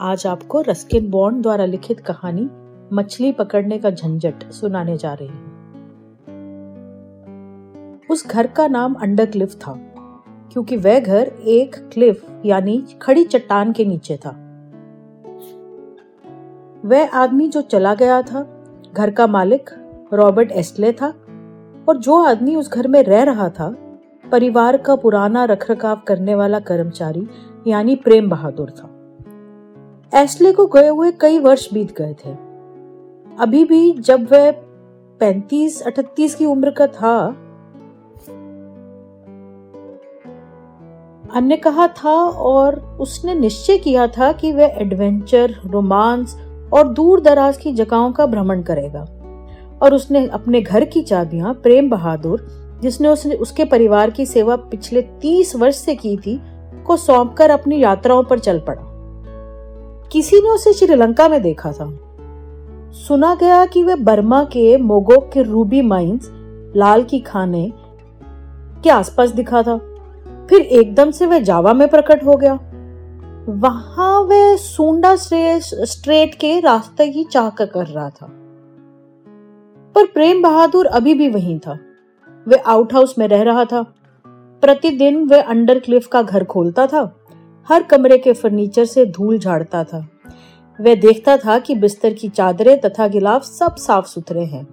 आज आपको Ruskin bond द्वारा लिखित कहानी, मछली पकड़ने का झंझट, सुनाने जा रही हूँ। उस घर का नाम अंडर क्लिफ था, क्योंकि वह घर एक क्लिफ, यानी खड़ी चट्टान के नीचे था। वह आदमी जो चला गया था, घर का मालिक रॉबर्ट एस्ले था, और जो आदमी उस घर में रह रहा था, परिवार का पुराना रखरखाव करने वाला कर्मचारी, यानी प्रेम बहादुर था। एस्ले को गए हुए कई वर्ष बीत गए थे। अभी भी जब वह पैंतीस, अठतीस की उम्र का था अन्य कहा था और उसने निश्चय किया था कि वह एडवेंचर रोमांस और दूर दराज की जगहों का भ्रमण करेगा। और उसने अपने घर की चाबियाँ, प्रेम बहादुर, जिसने उसने, उसके परिवार की सेवा पिछले तीस वर्ष से की थी, को सौंपकर अपनी यात्राओं पर चल पड़ा। किसी ने उसे श्रीलंका में देखा था। सुना गया कि वह बर्मा के मोगोक के रूबी माइंस, लाल की खाने के आसपास दिखा था। फिर एकदम से वह जावा में प्रकट हो गया। वहाँ वह सुंडा स्ट्रेट के रास्ते की चाह कर रहा था। पर प्रेम बहादुर अभी भी वहीं था। वह आउट हाउस में रह रहा था। प्रतिदिन वह अंडर क्लिफ का घर खोलता था। हर कमरे के फर्नीचर से धूल झाड़ता था। वह देखता था कि बिस्तर की चादरें तथा गिलाफ सब साफ़ सुथरे हैं।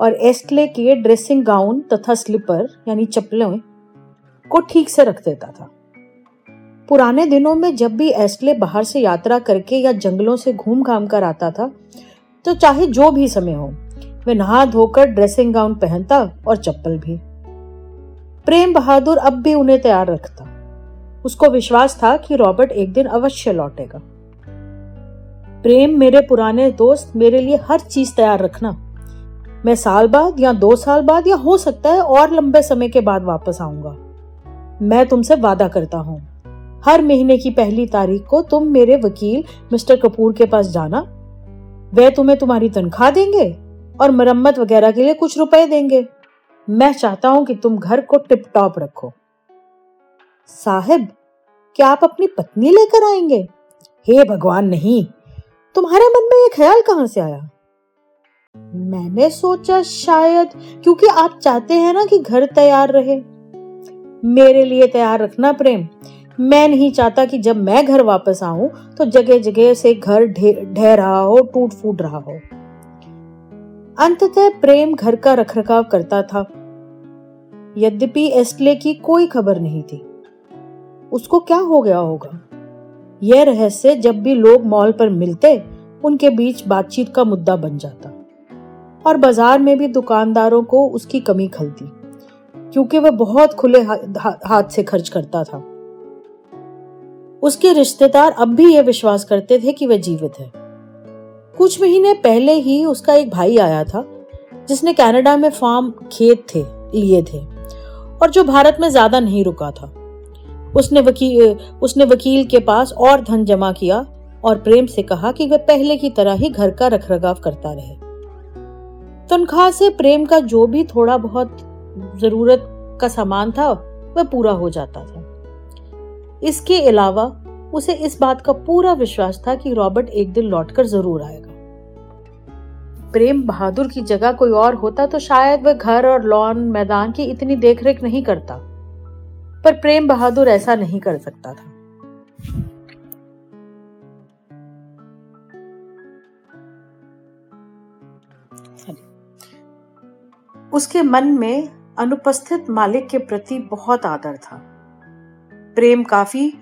और एस्टले के ड्रेसिंग गाउन तथा स्लीपर, यानी चप्पलों, को ठीक से रख देता था। पुराने दिनों में जब भी एस्टले बाहर से यात्रा करके या जंगलों से घूम घाम कर आता था तो चाहे जो भी समय हो, वह नहा धोकर ड्रेसिंग गाउन पहनता और चप्पल भी। प्रेम बहादुर अब भी उन्हें तैयार रखता। उसको विश्वास था कि रॉबर्ट एक दिन अवश्य लौटेगा। प्रेम मेरे पुराने दोस्त मेरे लिए हर चीज़ तैयार रखना। मैं साल बाद या दो साल बाद या हो सकता है और लंबे समय के बाद वापस आऊँगा। मैं तुमसे वादा करता हूँ। हर महीने की पहली तारीख को तुम मेरे वकील मिस्टर कपूर के पास जाना। वे तुम्हें तुम्हारी तनख्वाह देंगे और मरम्मत वगैरह के लिए कुछ रुपए देंगे। मैं चाहता हूँ कि तुम घर को टिप टॉप रखो। साहब क्या आप अपनी पत्नी लेकर आएँगे? हे भगवान, नहीं। तुम्हारे मन में ये ख्याल कहाँ से आया? मैंने सोचा शायद क्योंकि आप चाहते हैं ना कि घर तैयार रहे। मेरे लिए तैयार रखना प्रेम। मैं नहीं चाहता कि जब मैं घर वापस आऊँ तो जगह जगह से घर ढह रहा हो टूट फूट रहा हो। अंततः प्रेम घर का रखरखाव करता था। यद्यपि एस्टले की कोई खबर नहीं थी। उसको क्या हो गया होगा? यह रहस्य जब भी लोग मॉल पर मिलते उनके बीच बातचीत का मुद्दा बन जाता। और बाज़ार में भी दुकानदारों को उसकी कमी खलती क्योंकि वह बहुत खुले हा, हाथ से खर्च करता था। उसके रिश्तेदार अब भी यह विश्वास करते थे कि वह जीवित है। कुछ महीने पहले ही उसका एक भाई आया था जिसने कनाडा में फार्म खेत थे लिए थे और जो भारत में ज़्यादा नहीं रुका था। उसने वकील उसने वकील के पास और धन जमा किया और प्रेम से कहा कि वह पहले की तरह ही घर का रखरखाव करता रहे। तनख्वाह से प्रेम का जो भी थोड़ा बहुत ज़रूरत का सामान था, वह पूरा हो जाता था। इसके अलावा उसे इस बात का पूरा विश्वास था कि रॉबर्ट एक दिन लौटकर ज़रूर आएगा। प्रेम बहादुर की जगह कोई और होता तो शायद वह घर और लॉन मैदान की इतनी देखरेख नहीं करता। पर प्रेम बहादुर ऐसा नहीं कर सकता था। उसके मन में अनुपस्थित मालिक के प्रति बहुत आदर था। प्रेम काफ़ी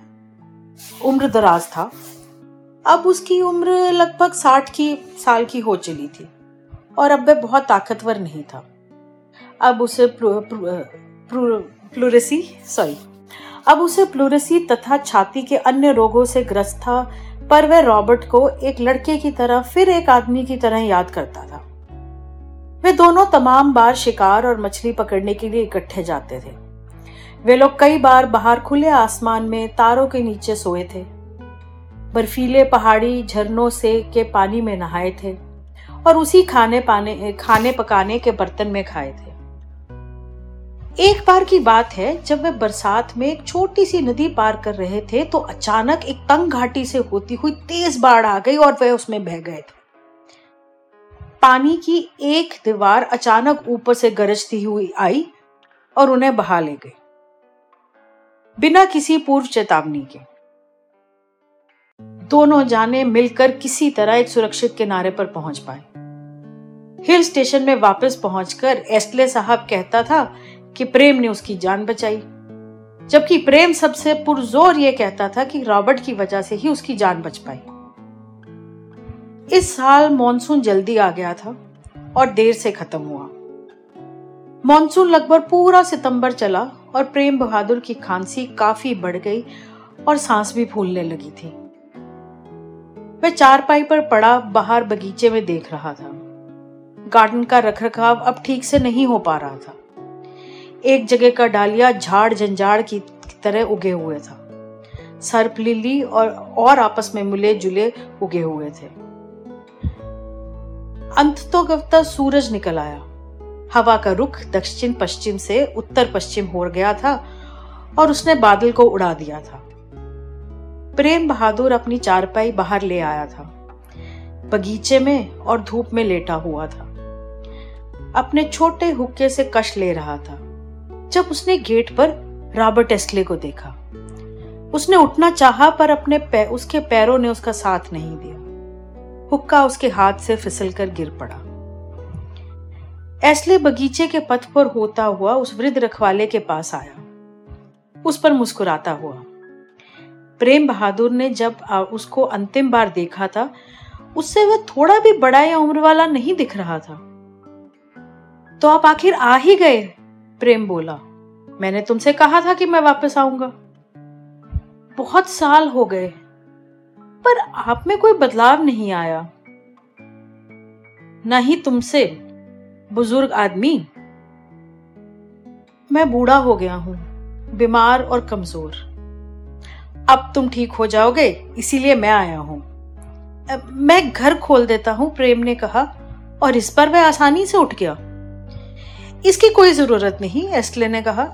उम्र दराज था। अब उसकी उम्र लगभग साठ की, साल की हो चली थी और अब वह बहुत ताकतवर नहीं था। अब उसे प्लूरेसी सॉरी अब उसे प्लूरेसी तथा छाती के अन्य रोगों से ग्रस्त था, पर वह रॉबर्ट को एक लड़के की तरह, फिर एक आदमी की तरह याद करता था। वे दोनों तमाम बार शिकार और मछली पकड़ने के लिए इकट्ठे जाते थे। वे लोग कई बार बाहर खुले आसमान में तारों के नीचे सोए थे। बर्फीले पहाड़ी झरनों से के पानी में नहाए थे और उसी खाने पाने, खाने पकाने के बर्तन में खाए थे। एक बार की बात है, जब वे बरसात में एक छोटी सी नदी पार कर रहे थे तो अचानक एक तंग घाटी से होती हुई तेज बाढ़ आ गई और वे उसमें बह गए थे। पानी की एक दीवार अचानक ऊपर से गरजती हुई आई और उन्हें बहा ले गई, बिना किसी पूर्व चेतावनी के। दोनों जाने मिलकर किसी तरह एक सुरक्षित किनारे पर पहुँच पाए। हिल स्टेशन में वापस पहुंचकर एस्टले साहब कहता था कि प्रेम ने उसकी जान बचाई। जबकि प्रेम सबसे पुरजोर यह कहता था कि रॉबर्ट की वजह से ही उसकी जान बच पाई। इस साल मॉनसून जल्दी आ गया था और देर से खत्म हुआ। मॉनसून लगभग पूरा सितंबर चला और प्रेम बहादुर की खांसी काफ़ी बढ़ गई और सांस भी फूलने लगी थी। वह चारपाई पर पड़ा बाहर बगीचे में देख रहा था। गार्डन का रखरखाव अब ठीक से नहीं हो पा रहा था। एक जगह का डालिया झाड़ झंझाड़ की तरह उगे हुए था। सर्प लिली और और आपस में मिले जुले उगे हुए थे। अंत तो गवता सूरज निकल आया। हवा का रुख दक्षिण पश्चिम से उत्तर पश्चिम हो गया था और उसने बादल को उड़ा दिया था। प्रेम बहादुर अपनी चारपाई बाहर ले आया था। बगीचे में और धूप में लेटा हुआ था। अपने छोटे हुक्के से कश ले रहा था। जब उसने गेट पर रॉबर्ट एस्ले को देखा। उसने उठना चाहा पर अपने पै, उसके पैरों ने उसका साथ नहीं दिया। हुक्का उसके हाथ से फिसल कर गिर पड़ा। एस्ले बगीचे के पथ पर होता हुआ उस वृद्ध रखवाले के पास आया। उस पर मुस्कुराता हुआ। प्रेम बहादुर ने जब उसको अंतिम बार देखा था उससे वह थोड़ा भी बड़ा या उम्र वाला नहीं दिख रहा था। तो आप आखिर आ ही गए? प्रेम बोला। मैंने तुमसे कहा था कि मैं वापस आऊँगा। बहुत साल हो गए, पर आप में कोई बदलाव नहीं आया। ना ही तुमसे, बुज़ुर्ग आदमी। मैं बूढ़ा हो गया हूँ, बीमार और कमज़ोर। अब तुम ठीक हो जाओगे, इसीलिए मैं आया हूँ। मैं घर खोल देता हूँ, प्रेम ने कहा, और इस पर वह आसानी से उठ गया। इसकी कोई ज़रूरत नहीं एस्ले ने कहा।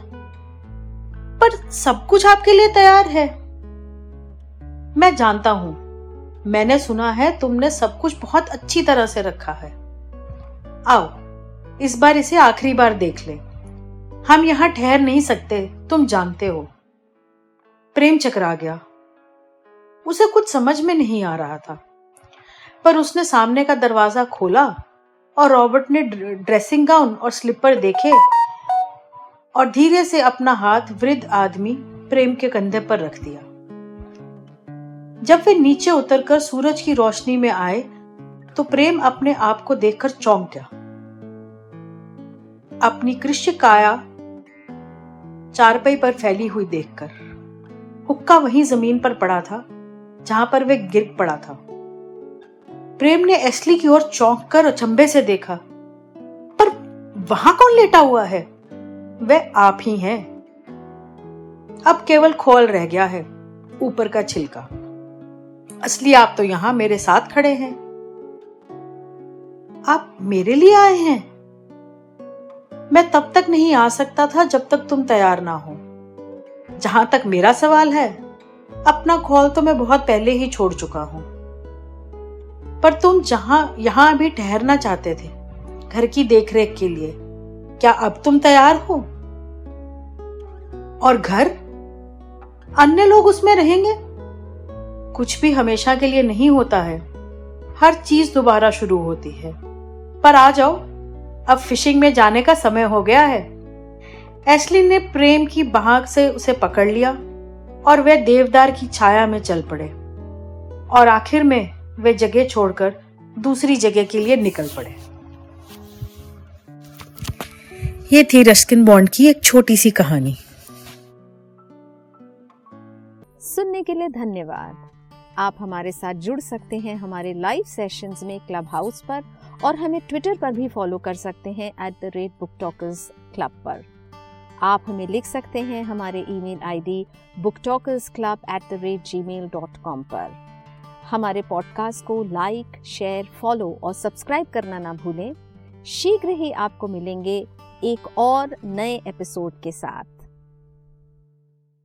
पर सब कुछ आपके लिए तैयार है। मैं जानता हूँ, मैंने सुना है तुमने सब कुछ बहुत अच्छी तरह से रखा है। आओ, इस बार इसे आखिरी बार देख ले। हम यहाँ ठहर नहीं सकते, तुम जानते हो। प्रेम चकरा गया। उसे कुछ समझ में नहीं आ रहा था। पर उसने सामने का दरवाज़ा खोला और रॉबर्ट ने ड्रेसिंग गाउन और स्लीपर देखे और धीरे से अपना हाथ वृद्ध आदमी प्रेम के कंधे पर रख दिया। जब वे नीचे उतरकर सूरज की रोशनी में आए तो प्रेम अपने आप को देखकर चौंक गया। अपनी कृष्य काया चारपाई पर फैली हुई देखकर, हुक्का वहीं ज़मीन पर पड़ा था, जहाँ पर वे गिर पड़ा था। प्रेम ने एस्ली की ओर चौंक कर अचंभे से देखा। पर वहाँ कौन लेटा हुआ है? वह आप ही हैं। अब केवल खोल रह गया है, ऊपर का छिलका। असली आप तो यहाँ मेरे साथ खड़े हैं। आप मेरे लिए आए हैं? मैं तब तक नहीं आ सकता था जब तक तुम तैयार ना हो। जहाँ तक मेरा सवाल है, अपना खोल तो मैं बहुत पहले ही छोड़ चुका हूँ। पर तुम जहाँ, यहाँ भी ठहरना चाहते थे, घर की देखरेख के लिए, क्या अब तुम तैयार हो? और घर? अन्य लोग उसमें रहेंगे? कुछ भी हमेशा के लिए नहीं होता है। हर चीज़ दोबारा शुरू होती है। पर आ जाओ, अब फिशिंग में जाने का समय हो गया है। एस्लिन ने प्रेम की बहाक से उसे पकड़ लिया और वे देवदार की छाया में चल पड़े। और आखिर में वे जगह छोड़कर दूसरी जगह के लिए निकल पड़े। ये थी रस्किन बॉन्ड की एक छोटी सी कहानी। सुनने के लिए धन्यवाद। आप हमारे साथ जुड़ सकते हैं हमारे लाइव सेशंस में क्लब हाउस पर और हमें ट्विटर पर भी फॉलो कर सकते हैं at the rate book talkers club पर। आप हमें लिख सकते हैं हमारे email ID book talkers club at the rate Gmail dot com पर। हमारे पॉडकास्ट को लाइक शेयर फॉलो और सब्सक्राइब करना ना भूलें। शीघ्र ही आपको मिलेंगे एक और नए एपिसोड के साथ।